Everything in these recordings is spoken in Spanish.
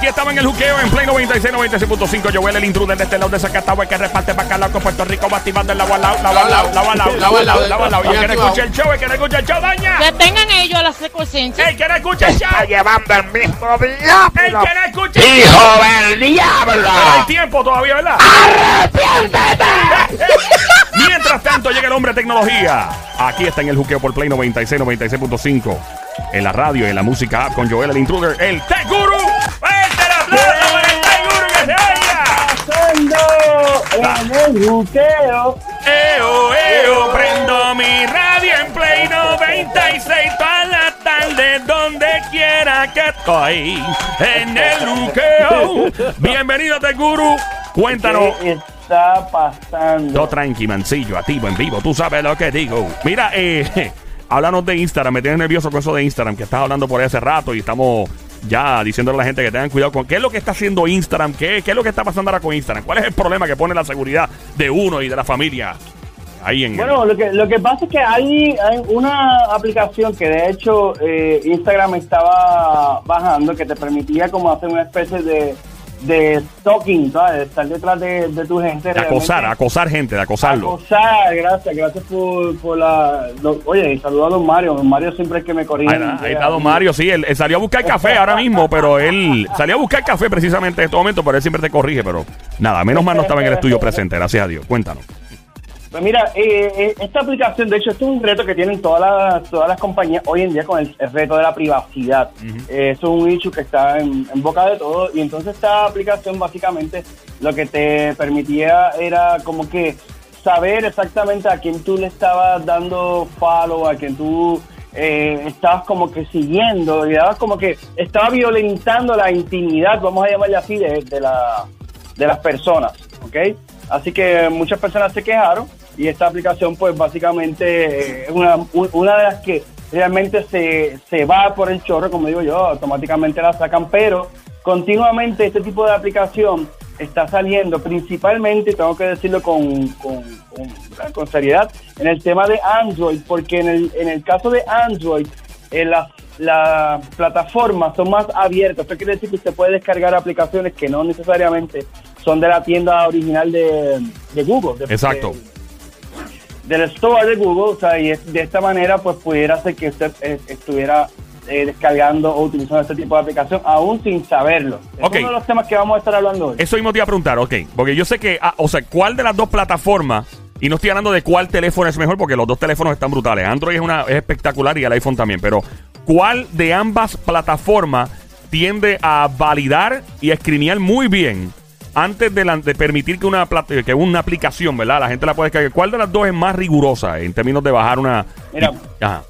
Aquí estamos en el juqueo en Play 96, 96.5. Joel, el intruder de este lado de Zacatau, el que reparte para acá con Puerto Rico, va activando el lado al lado, lado al lado, lado al lado, lado al lado, lado al lado. Y el que no escucha el show, el que no escucha el show, daña. Que tengan ellos la secuencia. El que no escucha el show. Está llevando el mismo El diablo. que no escucha el show. ¡Hijo del diablo! Pero hay tiempo todavía, ¿verdad? ¡Arrepiéntete! Mientras tanto llega el hombre de tecnología. Aquí está en el juqueo por Play 96, 96.5. En la radio y en la música app con Joel el Intruder, el Tech Guru. En el juqueo. Eo, eo, prendo mi radio en Play 96 toda la tarde, donde quiera que estoy. En el juqueo. Bienvenido, Tech Guru. Cuéntanos. ¿Qué está pasando? Yo tranqui, mancillo, activo, en vivo. Tú sabes lo que digo. Mira, eh, háblanos de Instagram. Me tienes nervioso con eso de Instagram, que estás hablando por ahí hace rato y estamos ya diciéndole a la gente que tengan cuidado con qué es lo que está haciendo Instagram, qué, qué es lo que está pasando ahora con Instagram, cuál es el problema que pone la seguridad de uno y de la familia. Ahí en Bueno, lo que, lo que pasa es que hay, hay una aplicación que de hecho eh, Instagram estaba bajando que te permitía como hacer una especie de, de stalking, ¿sabes? De estar detrás de, de tu gente. de acosar, acosar gente, de acosarlo. Acosar, gracias, gracias por, por la... lo- oye, saludo a don Mario, don Mario siempre es que me corrige. Ahí, está- ahí está Don Mario, sí, él, él salió a buscar café ahora mismo, pero él salió a buscar café precisamente en este momento, pero él siempre te corrige, pero nada, menos mal no estaba en el estudio presente, gracias a Dios. Cuéntanos. Pues mira, eh, eh, esta aplicación, de hecho, es un reto que tienen todas las, todas las compañías hoy en día con el, el reto de la privacidad. Eh, eso es un issue que está en, en boca de todo. Y entonces esta aplicación básicamente lo que te permitía era como que saber exactamente a quién tú le estabas dando follow, a quién tú eh, estabas como que siguiendo, y dabas como que estaba violentando la intimidad, vamos a llamarle así, de, de la, de las personas, ¿ok? Así que muchas personas se quejaron y esta aplicación pues básicamente eh, es una, u- una de las que realmente se, se va por el chorro, como digo yo, automáticamente la sacan, pero continuamente este tipo de aplicación está saliendo, principalmente, tengo que decirlo con, con, con, seriedad, en el tema de Android, porque en el, en el caso de Android, eh, las las plataformas son más abiertas. Esto quiere decir que usted puede descargar aplicaciones que no necesariamente son de la tienda original de, de Google. de- Exacto. Del store de Google. O sea, y de esta manera, pues pudiera ser que usted eh, estuviera eh, descargando o utilizando este tipo de aplicación, aún sin saberlo. Es uno de los temas que vamos a estar hablando hoy. Eso mismo te iba a preguntar, ok, porque yo sé que, ah, o sea, ¿cuál de las dos plataformas? Y no estoy hablando de cuál teléfono es mejor, porque los dos teléfonos están brutales. Android es, una, es espectacular y el iPhone también, pero ¿cuál de ambas plataformas tiende a validar y a escrinear muy bien antes de, la- de permitir que una, que una aplicación, ¿verdad? La gente la puede descargar. ¿Cuál de las dos es más rigurosa en términos de bajar una... Mira. Ajá.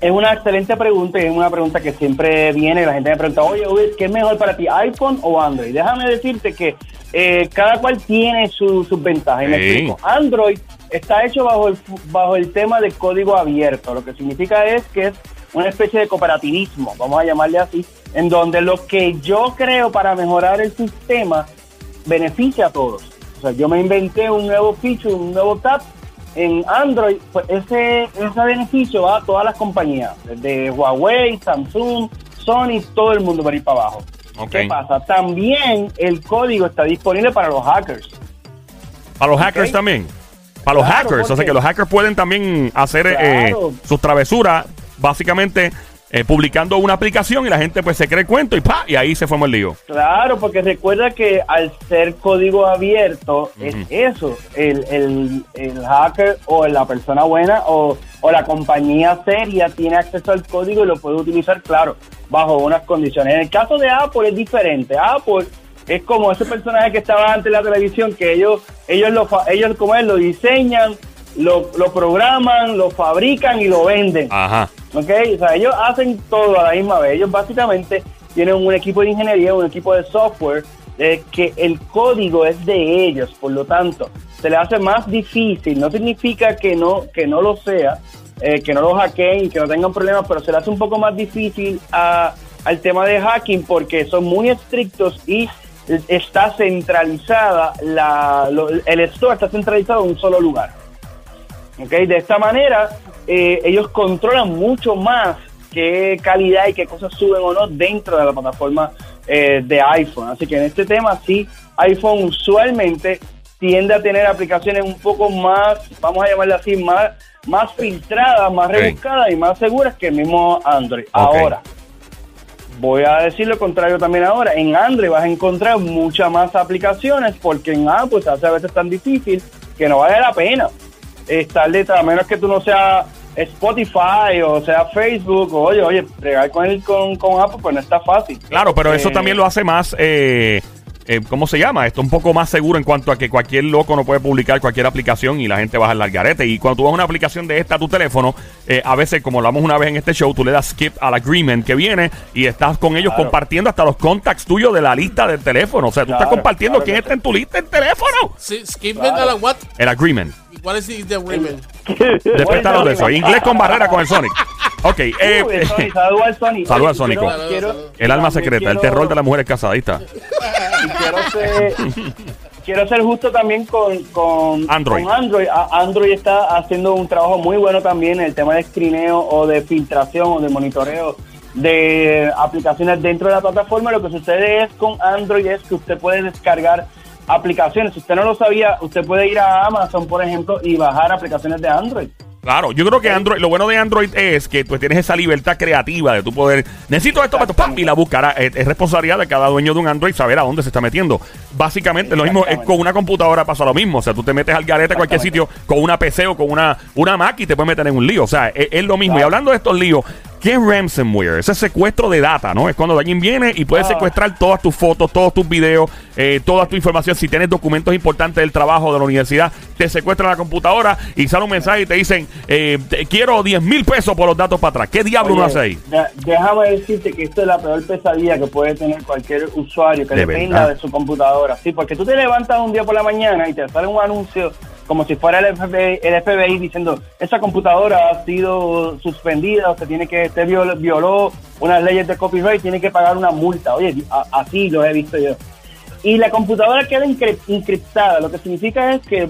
Es una excelente pregunta y es una pregunta que siempre viene. La gente me pregunta, oye, Luis, ¿qué es mejor para ti, iPhone o Android? Déjame decirte que eh, cada cual tiene su- sus ventajas. Me Sí. explico. Android está hecho bajo el, bajo el tema de código abierto. Lo que significa es que es una especie de cooperativismo, vamos a llamarle así, en donde lo que yo creo para mejorar el sistema beneficia a todos. O sea, yo me inventé un nuevo feature, un nuevo tab en Android, pues ese, ese beneficio va a todas las compañías, desde Huawei, Samsung, Sony, todo el mundo va a ir para abajo. ¿Qué pasa? También el código está disponible para los hackers. Para los hackers también. Para los Claro, hackers. O sea que los hackers pueden también hacer eh, sus travesuras, básicamente eh, publicando una aplicación y la gente pues se cree el cuento y pa, y ahí se fue el lío. Claro, porque recuerda que al ser código abierto, es eso, el, el, el hacker o la persona buena o, o la compañía seria tiene acceso al código y lo puede utilizar, claro, bajo unas condiciones. En el caso de Apple es diferente. Apple es como ese personaje que estaba antes en la televisión, que ellos, ellos, lo, ellos como es, lo diseñan, lo, lo programan, lo fabrican y lo venden. Ajá. ¿ok? O sea, ellos hacen todo a la misma vez. Ellos básicamente tienen un equipo de ingeniería, un equipo de software, eh, que el código es de ellos, por lo tanto, se le hace más difícil. No significa que no, que no lo sea, eh, que no lo hackeen que no tengan problemas, pero se le hace un poco más difícil a- al tema de hacking porque son muy estrictos y está centralizada, la, lo- el store está centralizado en un solo lugar. ¿Ok? De esta manera, eh, ellos controlan mucho más qué calidad y qué cosas suben o no dentro de la plataforma eh, de iPhone. Así que en este tema sí, iPhone usualmente tiende a tener aplicaciones un poco más, vamos a llamarle así, más, más filtradas, más rebuscadas y más seguras que el mismo Android. Ahora, voy a decir lo contrario también ahora. En Android vas a encontrar muchas más aplicaciones porque en Apple se hace a veces tan difícil que no vale la pena estar detrás, a menos que tú no seas Spotify o sea Facebook. O, oye, oye, bregar con, el, con, con Apple pues no está fácil. Claro, pero eso Eh, también lo hace más, eh, eh, ¿cómo se llama? Esto un poco más seguro en cuanto a que cualquier loco no puede publicar cualquier aplicación y la gente va al garete. Y cuando tú vas a una aplicación de esta a tu teléfono, eh, a veces, como hablamos una vez en este show, tú le das skip al agreement que viene y estás con ellos Claro. compartiendo hasta los contacts tuyos de la lista del teléfono. O sea, tú estás compartiendo claro quién está en tu lista del teléfono. Sí, skip Claro. and what? El agreement. Agreement? Después está lo de eso. Inglés con barrera con el Sonic. Ok, eh, Sony, saludos al Sony. Saludos al quiero- quiero- el alma secreta, el terror de las mujeres casadas. Ahí está. y quiero ser, quiero ser justo también con, con Android. con Android. A- Android está haciendo un trabajo muy bueno también en el tema de screeneo o de filtración o de monitoreo de aplicaciones dentro de la plataforma. Lo que sucede es con Android es que usted puede descargar aplicaciones. Si usted no lo sabía, usted puede ir a Amazon, por ejemplo, y bajar aplicaciones de Android. Claro, yo creo que Android, lo bueno de Android es que tú tienes esa libertad creativa de tu poder. Necesito esto, esto, pam, y la buscará. Es, es responsabilidad de cada dueño de un Android saber a dónde se está metiendo. Básicamente, lo mismo es con una computadora pasa lo mismo. O sea, tú te metes al garete a cualquier sitio con una PC o con una, una Mac y te puedes meter en un lío. O sea, es, es lo mismo. Y hablando de estos líos, ¿qué es ransomware? Ese secuestro de data, ¿no? Es cuando alguien viene y puede Ah. secuestrar todas tus fotos, todos tus videos, eh, toda tu información. Si tienes documentos importantes del trabajo de la universidad, te secuestran la computadora y sale un mensaje y te dicen, eh, te- quiero 10 mil pesos por los datos para atrás. ¿Qué diablo uno hace ahí? déjame decirte que esto es la peor pesadilla que puede tener cualquier usuario que ¿De dependa de su computadora. Sí, porque tú te levantas un día por la mañana y te sale un anuncio como si fuera el FBI, el FBI diciendo esa computadora ha sido suspendida o se tiene que se viol- violó unas leyes de copyright tiene que pagar una multa oye a- así lo he visto yo y la computadora queda encri- encriptada lo que significa es que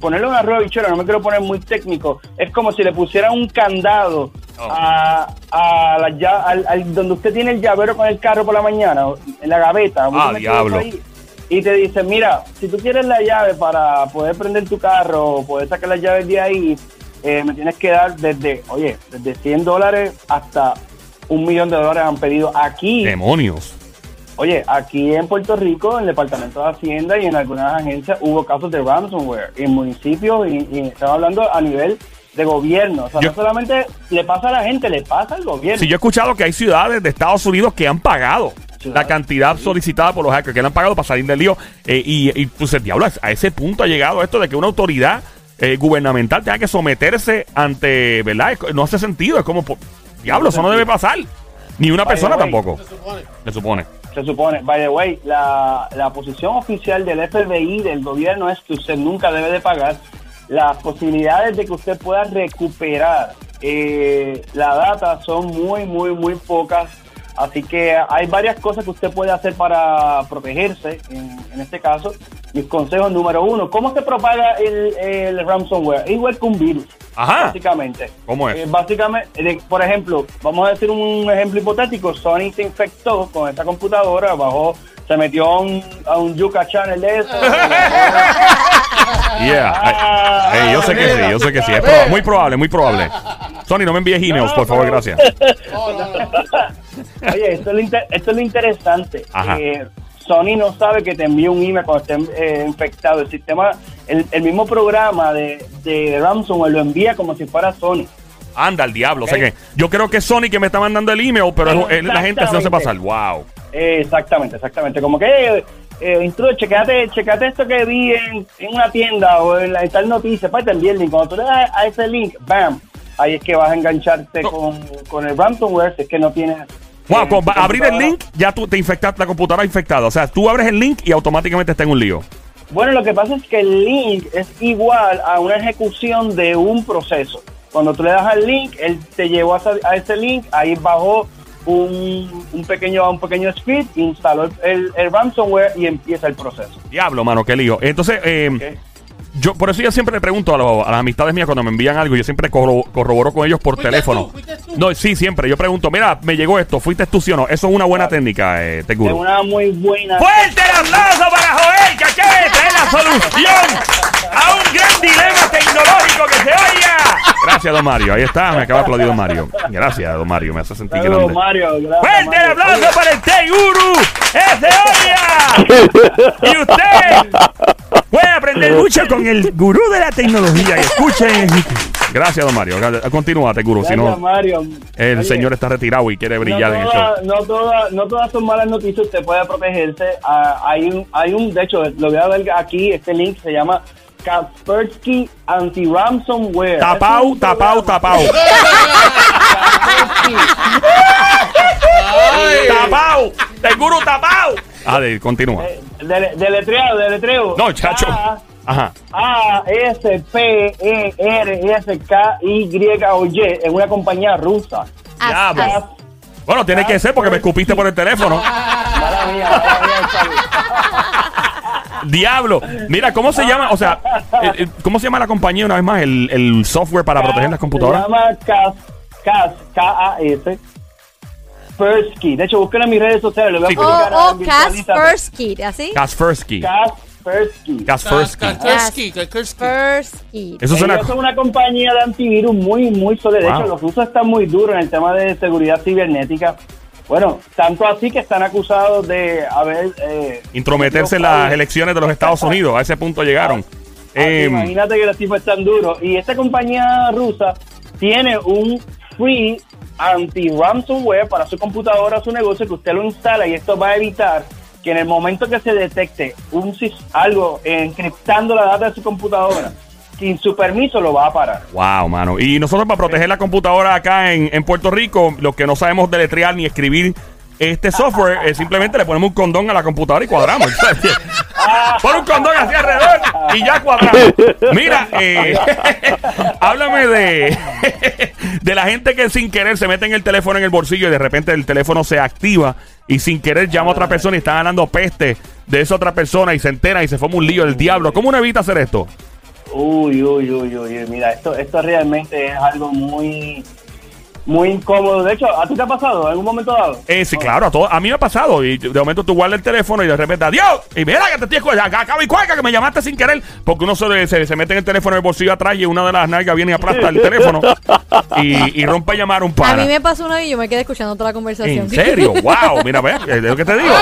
ponerle una rueda bichuela, no me quiero poner muy técnico, es como si le pusieran un candado Oh. a, a la al, al- donde usted tiene el llavero con el carro por la mañana, en la gaveta. Ah, usted diablo. ahí Y te dice, mira, si tú quieres la llave para poder prender tu carro o poder sacar las llaves de ahí, eh, me tienes que dar desde, oye, desde 100 dólares hasta un millón de dólares han pedido aquí. Demonios. Oye, aquí en Puerto Rico, en el Departamento de Hacienda y en algunas agencias hubo casos de ransomware en municipios y, y estamos hablando a nivel de gobierno. O sea, Yo- no solamente le pasa a la gente, le pasa al gobierno. Si yo he escuchado que hay ciudades de Estados Unidos que han pagado la cantidad solicitada por los hackers, que le han pagado para salir del lío. eh, y, y, pues el diablo, a ese punto ha llegado esto de que una autoridad eh, gubernamental tenga que someterse ante, ¿verdad? Es- No hace sentido, es como, diablo, eso no debe pasar. Ni una By persona tampoco, Se supone. se supone. Se supone, by the way, la, la posición oficial del FBI, del gobierno, es que usted nunca debe de pagar. Las posibilidades de que usted pueda recuperar eh, la data son muy, muy, muy pocas. Así que hay varias cosas que usted puede hacer para protegerse, en, en este caso. Mis consejos número uno, ¿cómo se propaga el, el ransomware? Igual que un virus. Ajá. Básicamente. ¿Cómo es? Eh, básicamente, eh, por ejemplo, vamos a decir un ejemplo hipotético. Sony se infectó con esta computadora, bajó, se metió a un, a un Yuka Channel de eso. Yeah. Ah, Ey, yo sé que sí, yo sé que sí. Es proba- muy probable, muy probable. Sony, no me envíes emails, por favor, gracias. Oye, esto es lo, inter- esto es lo interesante. Ajá. Eh, Sony no sabe que te envía un email cuando esté eh, infectado. El sistema, el, el mismo programa de, de ransomware lo envía como si fuera Sony. Anda, al diablo. O sea que yo creo que es Sony que me está mandando el email, pero es- es la gente haciéndose pasar. Exactamente. Wow. Eh, exactamente, exactamente. Como que, eh, checate, checate esto que vi en, en una tienda o en, la, en tal noticia, para te envié el link. Cuando tú le das a ese link, bam, ahí es que vas a engancharte No. con, con el ransomware, si es que no tienes... Wow, eh, con abrir el link, ya tú te infectaste, la computadora infectada. O sea, tú abres el link y automáticamente está en un lío. Bueno, lo que pasa es que el link es igual a una ejecución de un proceso. Cuando tú le das al link, él te llevó a ese link, ahí bajó un, un pequeño un pequeño script, instaló el, el ransomware y empieza el proceso. Diablo, mano, qué lío. Entonces, eh, yo por eso yo siempre le pregunto a, los- a las amistades mías cuando me envían algo, yo siempre corro- corroboro con ellos por teléfono. tú, fuiste tú. No, sí, siempre. Yo pregunto, mira, me llegó esto, ¿fuiste tú sí o no? Eso es una buena técnica, eh, te Es una muy buena. ¡Fuerte el aplauso para Joel Caché! ¡Trae la solución a un gran dilema tecnológico que se oiga! Gracias, don Mario. Ahí está, me acaba de aplaudir don Mario. Gracias, don Mario, me hace sentir Saludos, grande. Mario. Gracias, ¡Fuerte el Mario. aplauso para el Teguru! ¡Ese oiga! Y usted puede aprender mucho con el gurú de la tecnología. Y escuchen. Gracias, don Mario. Continúa, Teguru. Si Gracias, no, Mario. el Oye, señor está retirado y quiere brillar no en el show. no, todas, no todas son malas noticias, usted puede protegerse. Ah, hay, un, hay un, de hecho, lo voy a ver aquí, este link se llama Kaspersky Anti-Ransomware. Tapau, tapau, tapau. ¡Tapau! ¡Teguru tapau! Ah, de- continúa. Eh, dele- Deletreo, deletreo. No, chacho. A, Ajá. A, S, P, E, R, S, K, Y o Y en una compañía rusa. Ya, As- pues. as- Bueno, tiene que ser porque me escupiste por el teléfono. Mala mía, mala mía. Diablo. Mira, ¿cómo se llama? O sea, eh, eh, ¿cómo se llama la compañía una vez más? El, el software para proteger las computadoras. Se llama CAS, CAS, K-A-S, Persky. De hecho, busquen en mis redes sociales. Lo voy a Sí. publicar O, o en Virtualízate. Kaspersky, ¿así? Kaspersky. Kaspersky. Kaspersky. Kaspersky, Kaspersky. Kaspersky. Eso suena. Ellos son una compañía de antivirus muy, muy sólida. De Wow. hecho, los rusos están muy duros en el tema de seguridad cibernética. Bueno, tanto así que están acusados de haber... Eh, Intrometerse en las elecciones de los Estados Unidos. A ese punto llegaron. Así, Em, imagínate que los tipos están duros. Y esta compañía rusa tiene un free anti-ransomware para su computadora, su negocio, que usted lo instala y esto va a evitar que en el momento que se detecte un algo encriptando la data de su computadora, sin su permiso lo va a parar. Wow, mano. Y nosotros para proteger la computadora acá en, en Puerto Rico, los que no sabemos deletrear ni escribir este software, eh, simplemente le ponemos un condón a la computadora y cuadramos. Pon un condón hacia alrededor y ya cuadramos. Mira, eh, háblame de, de la gente que sin querer se mete en el teléfono en el bolsillo y de repente el teléfono se activa y sin querer llama a otra persona y está ganando peste de esa otra persona y se entera y se forma un lío del diablo. ¿Cómo uno evita hacer esto? Uy, uy, uy, uy, mira, esto, esto realmente es algo muy, muy incómodo. De hecho, ¿a ti te ha pasado en algún momento dado? Eh, sí, claro, a, todo, a mí me ha pasado. Y de momento tú guardas el teléfono y de repente, adiós. Y mira que te estoy escuchando. Acabo y cuelga que me llamaste sin querer. Porque uno se, se, se mete en el teléfono en el bolsillo atrás y una de las nalgas viene y aplasta el teléfono. Y, y rompe a llamar a un A pana. mí me pasó una vez y yo me quedé escuchando toda la conversación. ¿En serio? ¡Wow! Mira, ve, es lo que te digo.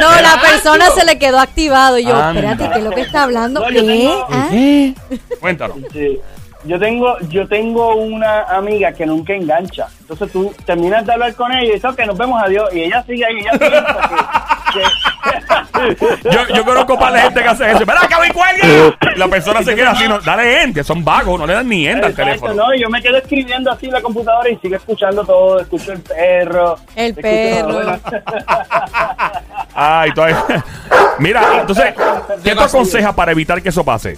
No, la persona se le quedó activado y yo, Anda. espérate, ¿qué es lo que está hablando? No, ¿Qué? tengo- ¿Ah? Cuéntanos. Sí. Yo tengo, yo tengo una amiga que nunca engancha. Entonces tú terminas de hablar con ella y dices, ok, nos vemos, adiós. Y ella sigue ahí, ella piensa que... que- Yo, yo conozco para la gente que hace eso. ¡Mira, acabo y cuelga! Y la persona se queda así. No, dale end, que son vagos. No le dan ni end al teléfono. no, y yo me quedo escribiendo así en la computadora y sigo escuchando todo, escucho el perro. El perro. Ay, todavía. Mira, entonces, ¿qué tú aconsejas para evitar que eso pase?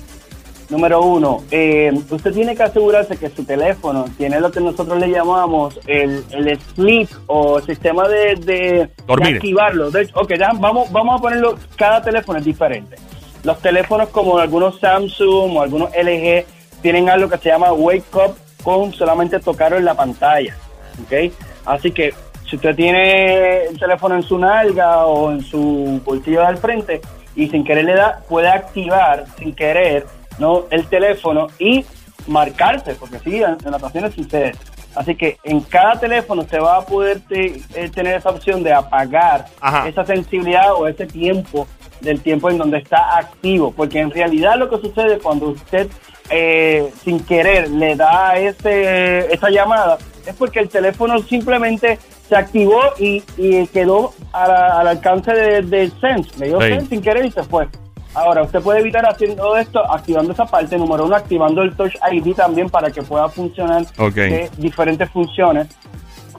Número uno, eh, usted tiene que asegurarse que su teléfono tiene lo que nosotros le llamamos el, el sleep o sistema de, de, activarlo. De hecho, ok, ya vamos, vamos a ponerlo, cada teléfono es diferente. Los teléfonos como algunos Samsung o algunos LG tienen algo que se llama Wake Up con solamente tocarlo en la pantalla. ¿ok? Así que si usted tiene el teléfono en su nalga o en su bolsillo del frente y sin querer le da, puede activar sin querer no el teléfono y marcarse, porque sí, en, en ocasiones sucede. Así que en cada teléfono usted va a poder te- eh, tener esa opción de apagar Ajá. esa sensibilidad o ese tiempo del tiempo en donde está activo, porque en realidad lo que sucede cuando usted eh, sin querer le da ese, esa llamada es porque el teléfono simplemente se activó y, y quedó a la- al alcance de- del sense, le dio sense sin querer y se fue. Ahora, usted puede evitar haciendo esto, activando esa parte, número uno, activando el Touch ID también para que pueda funcionar Ok. de diferentes funciones.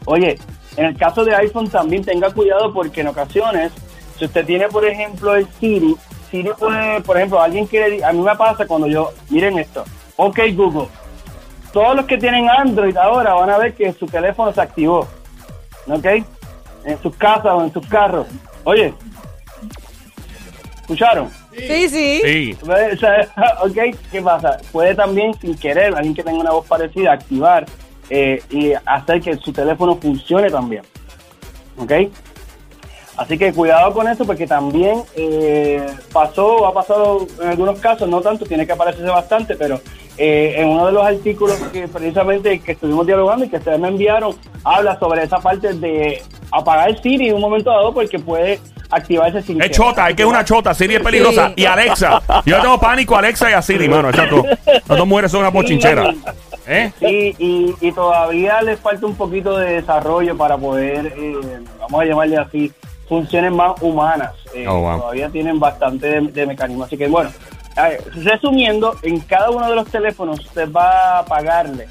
Oye, en el caso de iPhone también tenga cuidado porque en ocasiones, si usted tiene, por ejemplo, el Siri, Siri puede, por ejemplo, alguien quiere, a mí me pasa cuando yo, miren esto, ok Google, todos los que tienen Android ahora van a ver que su teléfono se activó, ¿ok? En sus casas o en sus carros. Oye, ¿Escucharon? Sí, sí. Sí. Sea, ok, ¿qué pasa? Puede también, sin querer, alguien que tenga una voz parecida, activar eh, y hacer que su teléfono funcione también. ¿Ok? Así que cuidado con eso porque también eh, pasó, ha pasado en algunos casos, no tanto, tiene que aparecerse bastante, pero eh, en uno de los artículos que precisamente que estuvimos dialogando y que ustedes me enviaron, habla sobre esa parte de apagar Siri en un momento dado porque puede activarse sin Es chota, es que es una chota, Siri es peligrosa. Sí. Y Alexa. Yo tengo pánico a Alexa y a Siri, mano, exacto. Las dos mujeres son una bochinchera. ¿Eh? Sí, y, y todavía les falta un poquito de desarrollo para poder, eh, vamos a llamarle así, funciones más humanas. Eh, Oh, wow. Todavía tienen bastante de, de mecanismo. Así que bueno, resumiendo, en cada uno de los teléfonos usted va a pagarle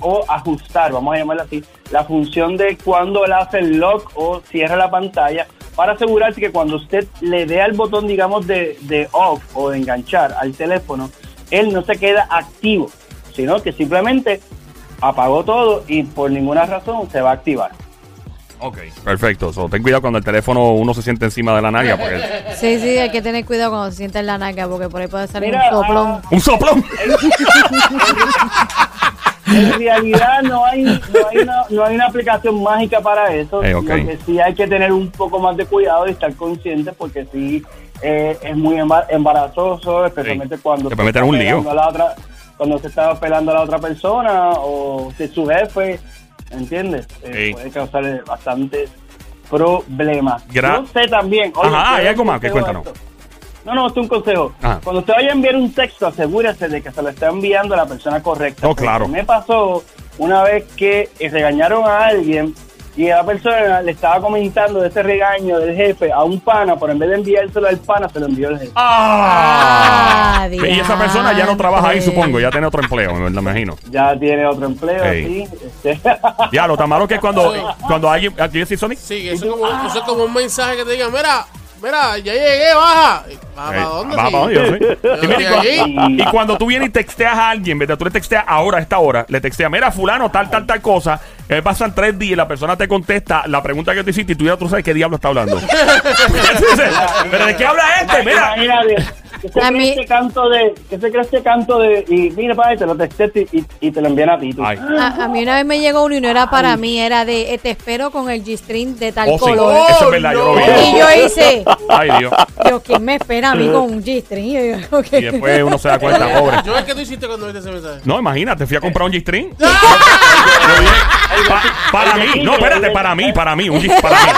o ajustar, vamos a llamarle así, la función de cuando él hace el lock o cierra la pantalla para asegurarse que cuando usted le dé al botón, digamos, de, de off o de enganchar al teléfono, él no se queda activo, sino que simplemente apagó todo y por ninguna razón se va a activar. Ok, perfecto. So, ten cuidado cuando el teléfono uno se siente encima de la nalga. Porque... Sí, sí, hay que tener cuidado cuando se sienta en la naca porque por ahí puede salir Mira, un soplón. ah, ¡Un soplón! En realidad no hay, no hay, una, no hay una aplicación mágica para eso. Eh, ok. Lo que sí hay que tener un poco más de cuidado y estar consciente porque sí eh, es muy emba- embarazoso, especialmente cuando Te puede meter un lío. a la otra, cuando se está pelando a la otra persona o si es su jefe, ¿entiendes? Eh. Puede causar bastantes problemas. Gra- Yo sé también. Ajá, quiero hay algo más que cuéntanos. No, no, esto es un consejo. Ajá. Cuando usted vaya a enviar un texto, asegúrese de que se lo está enviando a la persona correcta. Oh, Porque claro. Me pasó una vez que eh, regañaron a alguien y la persona le estaba comentando de ese regaño del jefe a un pana, pero en vez de enviárselo al pana, se lo envió el jefe. ¡Ah! Ah, y esa persona ya no trabaja ahí, supongo. Ya tiene otro empleo, me me imagino. Ya tiene otro empleo, Ey. sí. este. Ya, lo tan malo que es cuando, cuando alguien... ¿a ti sí, Sonic? Sí, eso es, como, eso es como un mensaje que te diga, mira, mira, ya llegué, baja. ¿Baja Eh, para dónde? va sí? pa' dónde, yo sé. Yo Y mira, y estoy cua- aquí. Y cuando tú vienes y texteas a alguien, ¿verdad? Tú le texteas ahora, a esta hora, le texteas, mira, fulano, tal, tal, tal cosa. eh, pasan tres días y la persona te contesta la pregunta que tú hiciste y tú ya tú sabes qué diablo está hablando. ¿Pero de qué habla este? Mira. Imagínate, ¿qué se A cree mí- este canto de, ¿qué se cree este canto de, y mira, padre, te lo texté y, y- y te lo envían a ti. tú. Ay. A, a mí una vez me llegó uno y no era para mí, era de eh, te espero con el G-string de tal Oh, sí. color. Eso es verdad, yo lo vi. Y yo hice, Ay, Dios. yo, ¿quién me espera a mí con un G-string? Y yo, ok. Y después uno se da cuenta, pobre. Yo es que tú hiciste cuando viste ese mensaje. No, imagínate, fui a comprar un G-string. Pa- para mí, no, espérate, para mí, para mí, un para mí,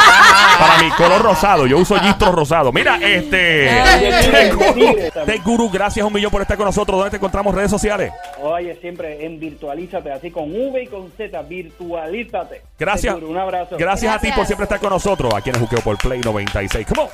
para mí, color rosado. Yo uso gistro rosado. Mira, este. Tech Guru, Tech Guru, gracias un millón por estar con nosotros. ¿Dónde te encontramos redes sociales? Oye, siempre en Virtualízate, así con V y con Z, Virtualízate. Gracias. Un abrazo. Gracias, a ti por siempre estar con nosotros. Aquí en el Juqueo por Play 96. Come on.